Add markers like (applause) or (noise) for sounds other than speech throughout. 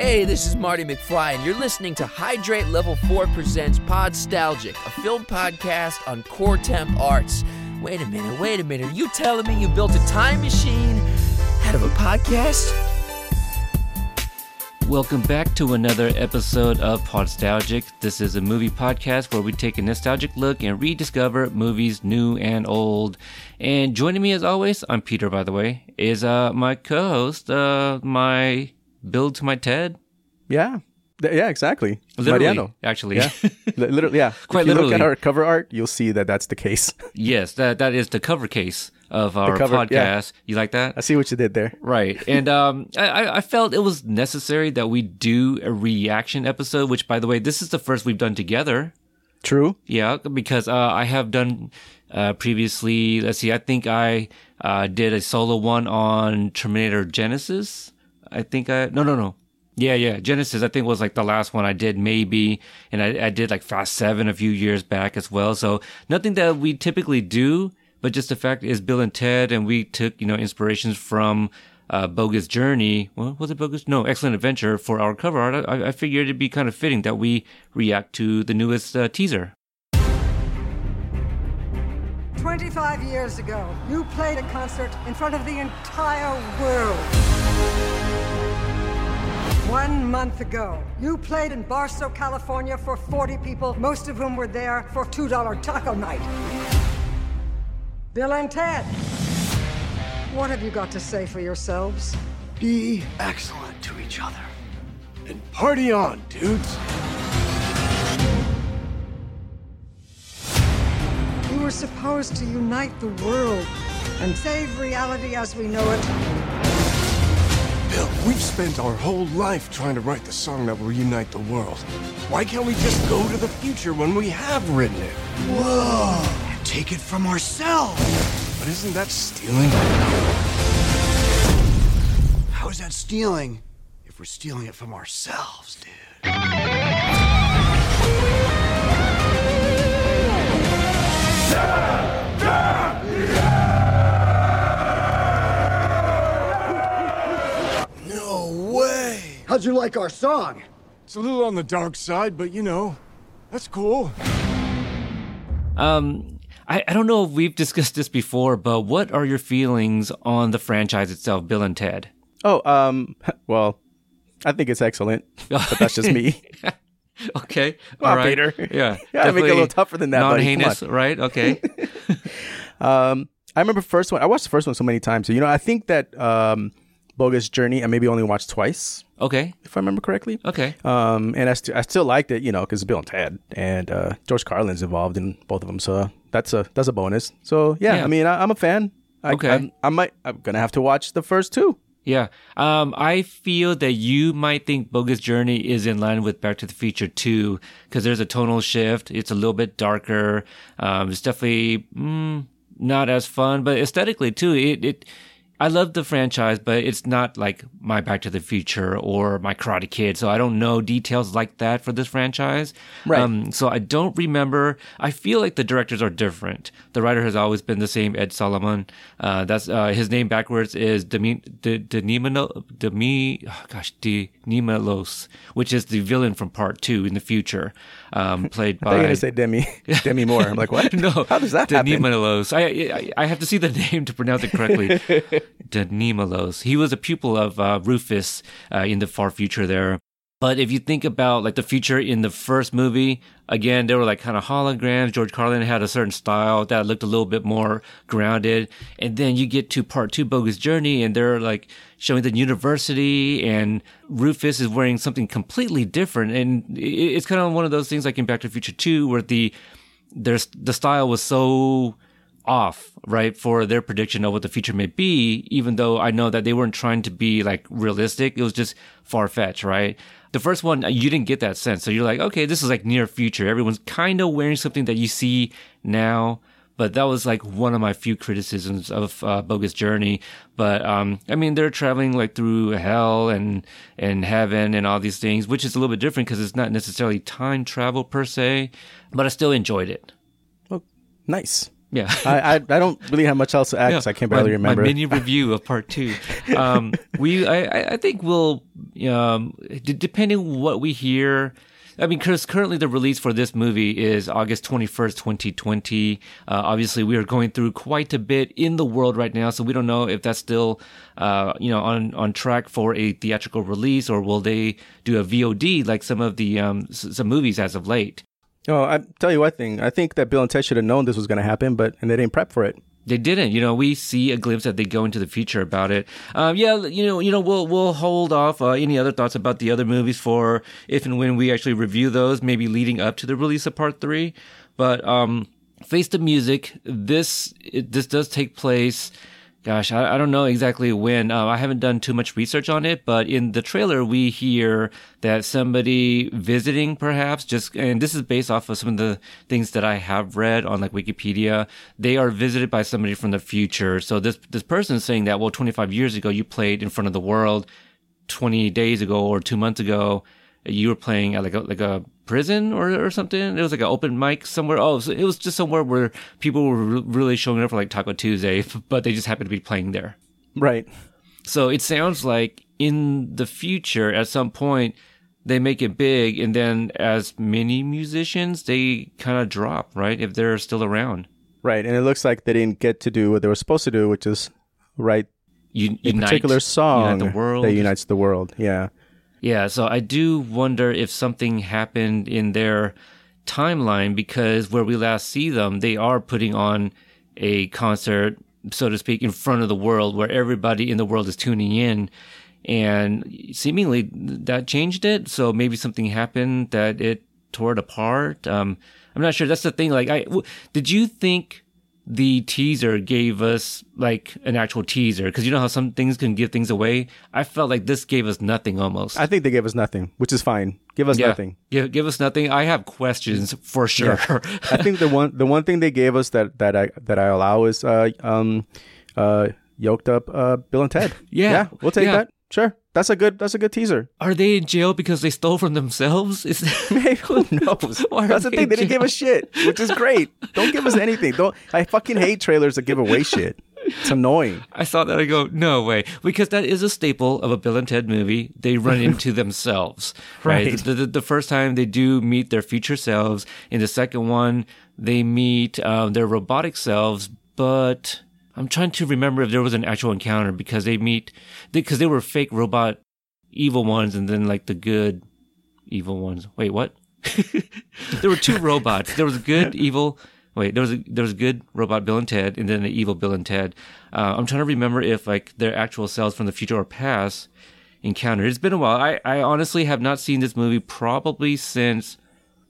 Hey, this is Marty McFly, and you're listening to Hydrate Level 4 Presents Podstalgic, a film podcast on core temp arts. Wait a minute, wait a minute. Are you telling me you built a time machine out of a podcast? Welcome back to another episode of Podstalgic. This is a movie podcast where we take a nostalgic look and rediscover movies new and old. And joining me as always, I'm Peter by the way, is uh my co-host, uh my Bill to my Ted. Yeah. Yeah, exactly. Literally, Mariano. actually. Yeah. Li- literally, yeah. (laughs) Quite if you look at our cover art, you'll see that that's the case. (laughs) yes, that that is the cover case of our cover- podcast. yeah. You like that? I see what you did there. Right. And um, I, I- I felt it was necessary that we do a reaction episode, which, by the way, this is the first we've done together. True. Yeah, because uh, I have done uh, previously. Let's see, I think I uh, did a solo one on Terminator Genisys. I think I no no no. Yeah, yeah, Genisys. I think was like the last one I did, maybe, and I, I did like Fast Seven a few years back as well. So nothing that we typically do, but just the fact is Bill and Ted, and we took you know inspirations from uh, Bogus Journey. What was it? Bogus? No, Excellent Adventure for our cover art. I, I figured it'd be kind of fitting that we react to the newest uh, teaser. 25 years ago, you played a concert in front of the entire world. One month ago, you played in Barstow, California for 40 people, most of whom were there for $2 taco night. Bill and Ted, what have you got to say for yourselves? Be excellent to each other. And party on, dudes. You were supposed to unite the world and save reality as we know it. Bill, we've spent our whole life trying to write the song that will unite the world. Why can't we just go to the future when we have written it? Whoa! And take it from ourselves. But isn't that stealing? How is that stealing if we're stealing it from ourselves, dude? How'd you like our song? It's a little on the dark side, but you know, that's cool. Um, I, I don't know if we've discussed this before, but what are your feelings on the franchise itself, Bill and Ted? Oh, um, (laughs) well, I think it's excellent, but that's just me. (laughs) Okay, Come all on, right, Peter. yeah, (laughs) You gotta make it a little tougher than that, buddy. Non-heinous, right? Okay, Um, I remember first one. I watched the first one so many times. So, you know, I think that um, Bogus Journey I maybe only watched twice, okay, if I remember correctly. okay. Um, and I, st- I still liked it, you know, because Bill and Ted and uh, George Carlin's involved in both of them. So that's a that's a bonus. So yeah, Yeah. I mean, I, I'm a fan. I, Okay. I, I might. I'm gonna have to watch the first two. Yeah. Um, I feel that you might think Bogus Journey is in line with Back to the Future 2 because there's a tonal shift. It's a little bit darker. Um, it's definitely mm, not as fun, but aesthetically too, it, it, I love the franchise, but it's not like my Back to the Future or my Karate Kid. So I don't know details like that for this franchise. Right. Um, so I don't remember. I feel like the directors are different. The writer has always been the same, Ed Solomon. Uh, that's uh, his name backwards is Demi, De, Demi, oh gosh, De Nomolos, which is the villain from Part Two in the future, um, played (laughs) They're by. gonna say Demi (laughs) Demi Moore. I'm like, what? (laughs) no, how does that happen? De Nomolos. I, I I have to see the name to pronounce it correctly. De Nomolos. He was a pupil of uh, Rufus uh, in the far future there. But if you think about like the future in the first movie, again, they were like kind of holograms. George Carlin had a certain style that looked a little bit more grounded. And then you get to part two, Bogus Journey, and they're like showing the university and Rufus is wearing something completely different. And it's kind of one of those things like in Back to the Future 2 where the, there's, the style was so off, right, for their prediction of what the future may be, even though I know that they weren't trying to be like realistic. It was just far fetched, right? The first one, you didn't get that sense. So you're like, okay, this is like near future. Everyone's kind of wearing something that you see now. But that was like one of my few criticisms of uh, Bogus Journey. But um, I mean, they're traveling like through hell and and heaven and all these things, which is a little bit different because it's not necessarily time travel per se. But I still enjoyed it. Well, nice. Yeah. I, I I don't really have much else to add 'cause I can my- barely remember. My mini review of part two. Um, we, I, I- I think we'll, um, d- depending what we hear. I mean, because currently the release for this movie is August 21st, 2020. Uh, obviously, we are going through quite a bit in the world right now, so we don't know if that's still, uh, you know, on, on track for a theatrical release or will they do a VOD like some of the, um, s- some movies as of late. Oh, I tell you one thing. I think that Bill and Ted should have known this was going to happen, but and they didn't prep for it. They didn't. You know, we see a glimpse that they go into the future about it. Um, yeah, you know, you know, we'll we'll hold off uh, any other thoughts about the other movies for if and when we actually review those, maybe leading up to the release of Part Three. But um, Face the Music, this it, this does take place. Gosh, I, I don't know exactly when. Uh, I haven't done too much research on it, but in the trailer we hear that somebody visiting, perhaps, just and this is based off of some of the things that I have read on like Wikipedia. They are visited by somebody from the future. So this this person is saying that well, 25 years ago you played in front of the world. 20 days ago or two months ago, you were playing at like a, like a prison or, or something. It was like an open mic somewhere. Oh, so it was just somewhere where people were re- really showing up for like Taco Tuesday, (laughs) but they just happened to be playing there. Right. So it sounds like in the future, at some point, they make it big, and then as many musicians, they kind of drop, right? If they're still around. Right. And it looks like they didn't get to do what they were supposed to do, which is write You, a unite, particular song the world. that unites the world. Yeah. Yeah, so I do wonder if something happened in their timeline because where we last see them, they are putting on a concert, so to speak, in front of the world where everybody in the world is tuning in. And seemingly that changed it. So maybe something happened that it tore it apart. Um, I'm not sure. That's the thing. Like, I, w- did you think the teaser gave us like an actual teaser because you know how some things can give things away. I felt like this gave us nothing almost. I think they gave us nothing, which is fine. Give us yeah. nothing. Give give us nothing. I have questions for sure. (laughs) I think the one the one thing they gave us that that I that I allow is uh um uh yoked up uh Bill and Ted. Yeah. we'll take Yeah. that. Sure, that's a good that's a good teaser. Are they in jail because they stole from themselves? Is Maybe (laughs) who (laughs) knows? That's the thing. They didn't give us shit, which is great. Don't give us anything. Don't. I fucking hate trailers that give away shit. It's annoying. I saw that. I go, no way, because that is a staple of a Bill and Ted movie. They run (laughs) into themselves, right? Right. The, the, the first time they do meet their future selves. In the second one, they meet um, their robotic selves, but I'm trying to remember if there was an actual encounter because they meet because they, were fake robot evil ones, and then like the good evil ones. Wait, what? (laughs) there were two robots. There was good evil. Wait, there was a there was good robot Bill and Ted, and then the evil Bill and Ted. Uh, I'm trying to remember if like their actual selves from the future or past encountered. It's been a while. I I honestly have not seen this movie probably since.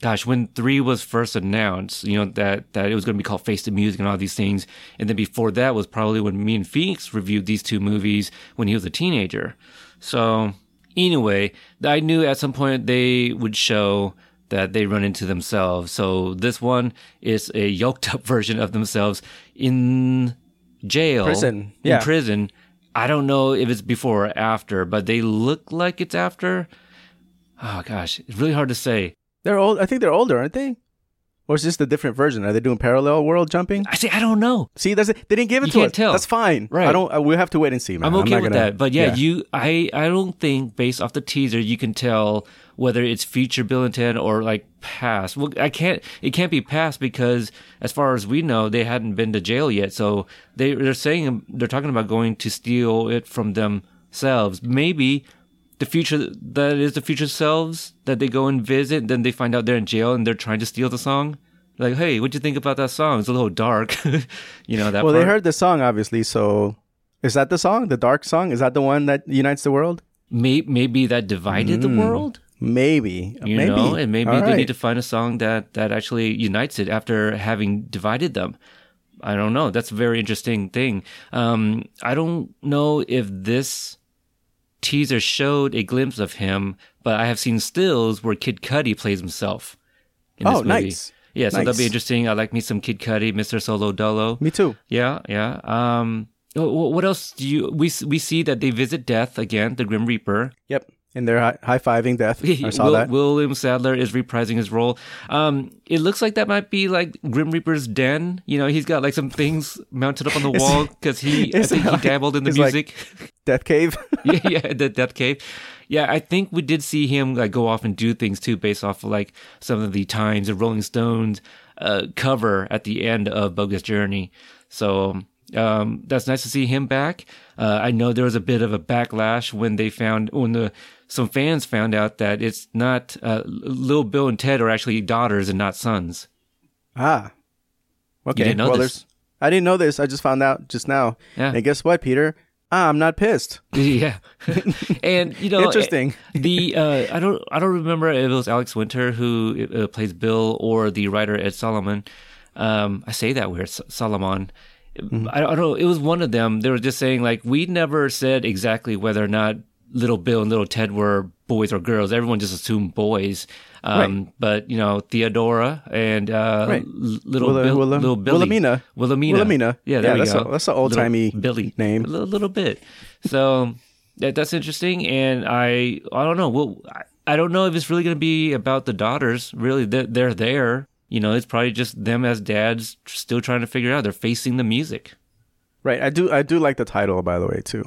Gosh, when three was first announced, you know that that it was going to be called Face the Music and all these things, and then before that was probably when me and Phoenix reviewed these two movies when he was a teenager. So anyway, I knew at some point they would show that they run into themselves. So this one is a yoked up (laughs) version of themselves in jail, Prison, yeah. in prison. I don't know if it's before or after, but they look like it's after. Oh gosh, it's really hard to say. They're old. I think they're older, aren't they? Or is this the different version? Are they doing parallel world jumping? I say I don't know. See, that's it. They didn't give it You to can't us. tell. That's fine. Right. I don't. Uh, we'll have to wait and see. Man. I'm okay not with gonna- that. But yeah, you I I don't think based off the teaser you can tell whether it's future Bill and Ted or like past. Well, I can't it can't be past because as far as we know they hadn't been to jail yet. So they they're saying they're talking about going to steal it from themselves. Maybe the future that is the future selves that they go and visit, then they find out they're in jail and they're trying to steal the song. Like, hey, what'd you think about that song? It's a little dark, (laughs) you know that. Well, they heard the song, obviously. So, is that the song? The dark song? Is that the one that unites the world? May- maybe that divided the world. Maybe. you maybe. know and maybe All they right. need to find a song that that actually unites it after having divided them i don't know that's a very interesting thing um i don't know if this teaser showed a glimpse of him but i have seen stills where kid cudi plays himself in this Oh, movie nice. yeah so that'll be interesting i like me some kid cudi mr solo dolo Me too. yeah, yeah. Um, wh- wh- what else do you? We we see that they visit Death again, the Grim Reaper. Yep. And they're high fiving death. (laughs) I saw Will, that. William Sadler is reprising his role. Um, it looks like that might be like Grim Reaper's den. You know, he's got like some things mounted up on the (laughs) wall because he, I think he dabbled in the it's like- music. Death Cave. (laughs) yeah, yeah, the Death Cave. Yeah, I think we did see him like go off and do things too, based off of like some of the Times and Rolling Stones uh, cover at the end of Bogus Journey. So um, that's nice to see him back. Uh, I know there was a bit of a backlash when they found when the some fans found out that it's not uh, Lil Bill and Ted are actually daughters and not sons. ah. Okay. didn't know well, this. I didn't know this. I just found out just now. Yeah. And guess what, Peter? I'm not pissed. (laughs) yeah (laughs) and you know Interesting. the uh i don't i don't remember if it was alex winter who uh, plays bill or the writer ed solomon um i say that weird solomon Mm-hmm. I, I don't know. It was one of them. They were just saying like we never said exactly whether or not little bill and little ted were boys or girls. Everyone just assumed boys. Um but you know theodora and uh Right. Little Willa- bill Willa- little billy. Wilhelmina. wilhelmina. Wilhelmina. yeah there Yeah, we that's go. a- that's an old-timey billy. name. a little, little bit. So that, that's interesting and i i don't know. Well I, I don't know if it's really going to be about the daughters. Really they're, they're there you know it's probably just them as dads still trying to figure out they're facing the music Right. I do. I do like the title, by the way, too.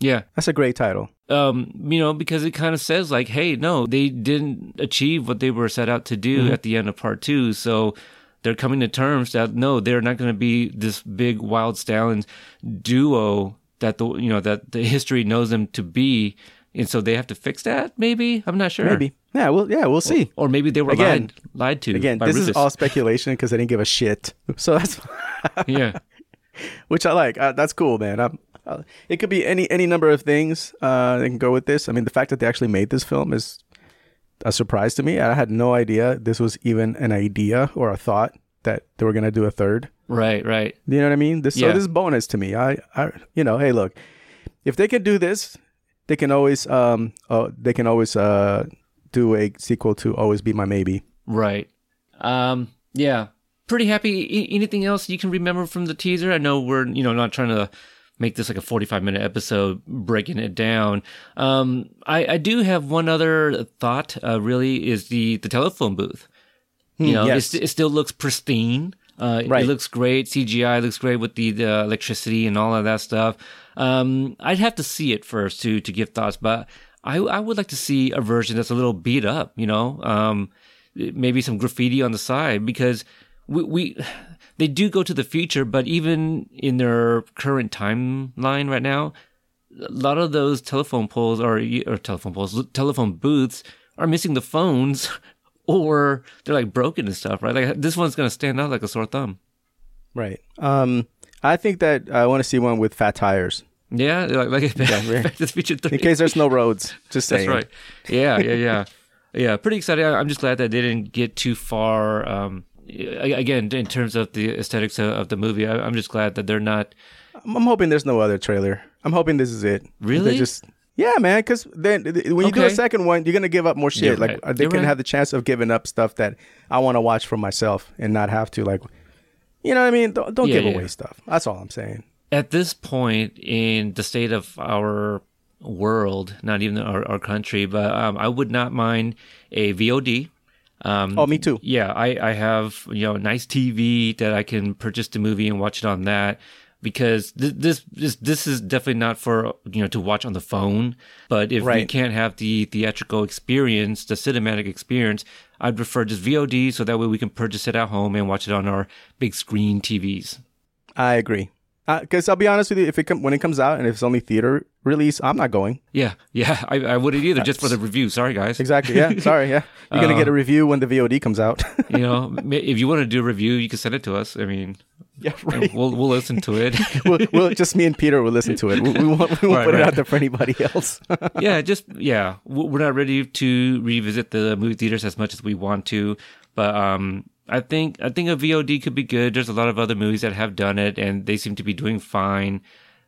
yeah That's a great title. um you know because it kind of says like hey no they didn't achieve what they were set out to do Mm-hmm. at the end of part two so they're coming to terms that no they're not going to be this big Wyld Stallyns duo that the you know that the history knows them to be and so they have to fix that maybe i'm not sure Maybe. Yeah. Well. Yeah. We'll see. or maybe they were Again- lied, lied to Again, this Rufus. is all speculation because I didn't give a shit. (laughs) So that's (laughs) yeah (laughs) which I like. Uh, that's cool, man. I'm, uh, it could be any any number of things uh, that can go with this. I mean, the fact that they actually made this film is a surprise to me. I had no idea this was even an idea or a thought that they were gonna do a third. right right You know what I mean? This so this is bonus to me. I, I you know, hey, look, if they can do this, they can always um uh, they can always uh do a sequel to Always Be My Maybe. Right. Um. Yeah. Pretty happy. Anything else you can remember from the teaser? I know we're you know not trying to make this like a forty-five minute episode, breaking it down. Um. I I do have one other thought. Uh. Really, is the the telephone booth. You know, yes. it's, it still looks pristine. Uh, Right. It looks great. CGI looks great with the, the electricity and all of that stuff. Um, I'd have to see it first to to give thoughts, but I I would like to see a version that's a little beat up. You know, um, maybe some graffiti on the side because we, we (sighs) they do go to the future, but even in their current timeline right now, a lot of those telephone poles or or telephone poles, telephone booths are missing the phones, (laughs) or they're like broken and stuff. Right? Like this one's gonna stand out like a sore thumb. Right. Um. I think that I want to see one with fat tires. Yeah, (laughs) like, like (laughs) to the Three. In case there's no roads. Just saying. That's right. Yeah, yeah, yeah, yeah. Pretty excited. I'm just glad that they didn't get too far. Um, again, in terms of the aesthetics of, the movie, I, I'm just glad that they're not. I'm, I'm hoping there's no other trailer. I'm hoping this is it. Really? They just yeah, man. Because then th- when you do a Okay. second one, you're gonna give up more shit. You're like right. uh, they You're can right. have the chance of giving up stuff that I want to watch for myself and not have to like, you know what I mean? Don't, don't Yeah, give yeah. away stuff. That's all I'm saying. At this point in the state of our world, not even our, our country, but um, I would not mind a VOD. Um, Oh, me too. yeah, I, I have you know a nice TV that I can purchase the movie and watch it on that because th- this this this is definitely not for you know to watch on the phone. But if we can't have the theatrical experience, the cinematic experience, I'd prefer just VOD so that way we can purchase it at home and watch it on our big screen TVs. I agree. Because I'll be honest with you, if it com- when it comes out and if it's only theater release, I'm not going. Yeah, yeah, I, I wouldn't either, just for the review. Sorry, guys. Exactly. Yeah. Sorry. Yeah. (laughs) You're gonna Uh, get a review when the VOD comes out. (laughs) You know, if you want to do a review, you can send it to us. I mean, yeah. (laughs) Right. we'll we'll listen to it. (laughs) we'll, we'll just me and Peter will listen to it. We, we won't, we won't Right, put it out there for anybody else. (laughs) yeah, just yeah, we're not ready to revisit the movie theaters as much as we want to, but um, I think I think a VOD could be good. There's a lot of other movies that have done it, and they seem to be doing fine.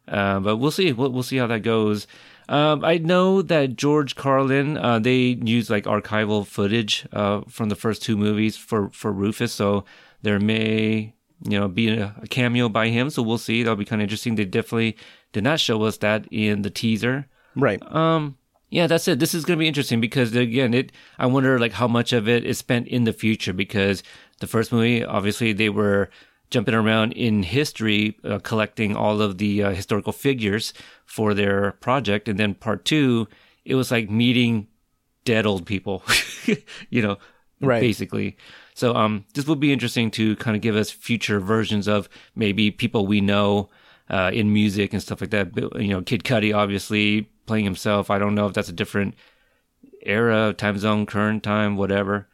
Uh, but we'll see. We'll, we'll see how that goes. Um, I know that George Carlin, uh, they use like archival footage uh, from the first two movies for for Rufus, so there may you know be a, a cameo by him. So we'll see. That'll be kind of interesting. They definitely did not show us that in the teaser. right. Um, Yeah, that's it. This is going to be interesting because again, it. I wonder like how much of it is spent in the future because the first movie, obviously, they were jumping around in history, uh, collecting all of the uh, historical figures for their project, and then part two, it was like meeting dead old people, (laughs) you know, Right. basically. So, um, this will be interesting to kind of give us future versions of maybe people we know uh, in music and stuff like that. You know, Kid Cudi obviously playing himself. I don't know if that's a different era, time zone, current time, whatever.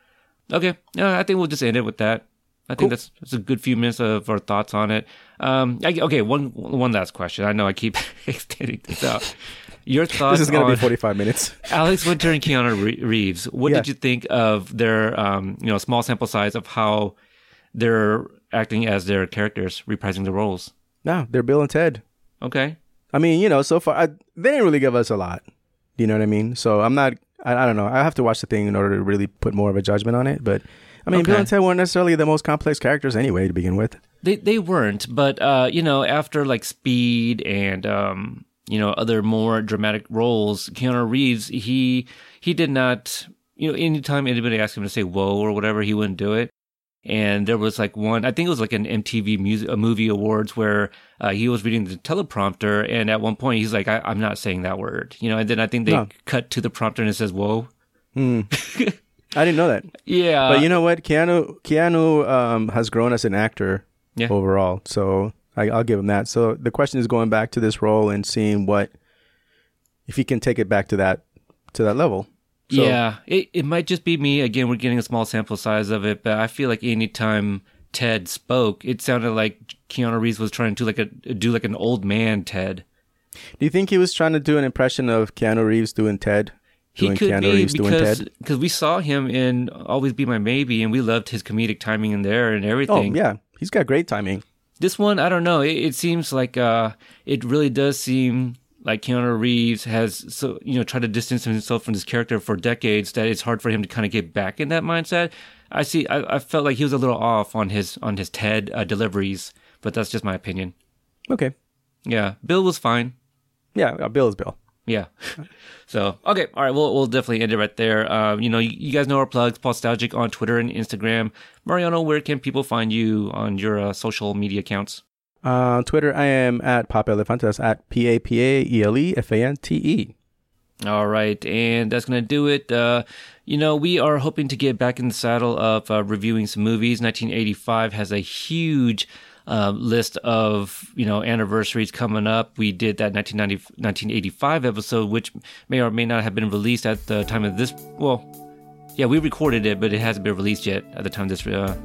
Okay, uh, I think we'll just end it with that. I think that's that's a good few minutes of our thoughts on it. Um, I, okay, one one last question. I know I keep (laughs) extending this out. Your thoughts This is going to be 45 minutes. (laughs) Alex Winter and Keanu Reeves. What Yeah. did you think of their, um, you know, small sample size of how they're acting as their characters, reprising the roles? No, they're Bill and Ted. Okay, I mean, you know, so far I, they didn't really give us a lot. You know what I mean? So I'm not. I, I don't know. I have to watch the thing in order to really put more of a judgment on it. But I mean, Bill and Ted weren't necessarily the most complex characters anyway to begin with. they they weren't, but uh, you know, after like Speed and um, you know, other more dramatic roles, Keanu Reeves, he he did not, you know, anytime anybody asked him to say "whoa" or whatever, he wouldn't do it. And there was like one, I think it was like an MTV music, movie awards where uh, he was reading the teleprompter, and at one point he's like, I, "I'm not saying that word," you know. And then I think they No. cut to the prompter and it says "whoa." (laughs) I didn't know that. Yeah, but you know what? Keanu Keanu um, has grown as an actor Yeah. overall. So I, I'll give him that. So the question is going back to this role and seeing what if he can take it back to that to that level. So, yeah, it, it might just be me. Again, we're getting a small sample size of it, but I feel like anytime Ted spoke, it sounded like Keanu Reeves was trying to like a do like an old man Ted. Do you think he was trying to do an impression of Keanu Reeves doing Ted? Doing he could Keanu be Reeves doing because Ted? because we saw him in Always Be My Maybe, and we loved his comedic timing in there and everything. Oh yeah, he's got great timing. This one, I don't know. It, it seems like uh, it really does seem like Keanu Reeves has so you know tried to distance himself from this character for decades that it's hard for him to kind of get back in that mindset. I see. I, I felt like he was a little off on his on his Ted uh, deliveries, but that's just my opinion. Okay. Yeah, Bill was fine. Yeah, uh, Bill is Bill. Yeah. So okay, all right. We'll we'll definitely end it right there. Uh, you know, you, you guys know our plugs. Nostalgic on Twitter and Instagram. Mariano, where can people find you on your uh, social media accounts? Uh, on Twitter, I am at Papa Elefante. That's at P A P A E L E F A N T E. All right, and that's gonna do it. Uh, you know, we are hoping to get back in the saddle of uh, reviewing some movies. 1985 has a huge uh, list of you know anniversaries coming up. We did that 1990, 1985 episode, which may or may not have been released at the time of this. Well, yeah, we recorded it, but it hasn't been released yet at the time of this uh,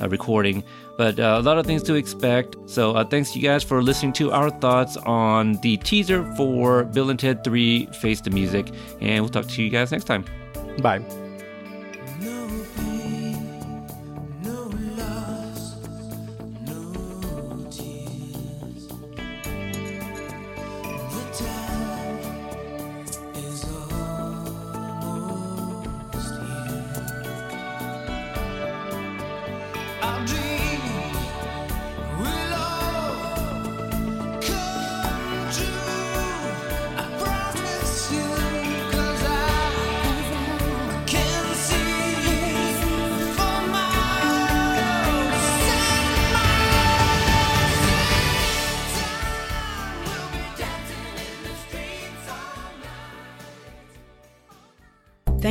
uh, recording. But uh, a lot of things to expect. So uh, thanks you guys for listening to our thoughts on the teaser for Bill and Ted 3 Face the Music. And we'll talk to you guys next time. Bye.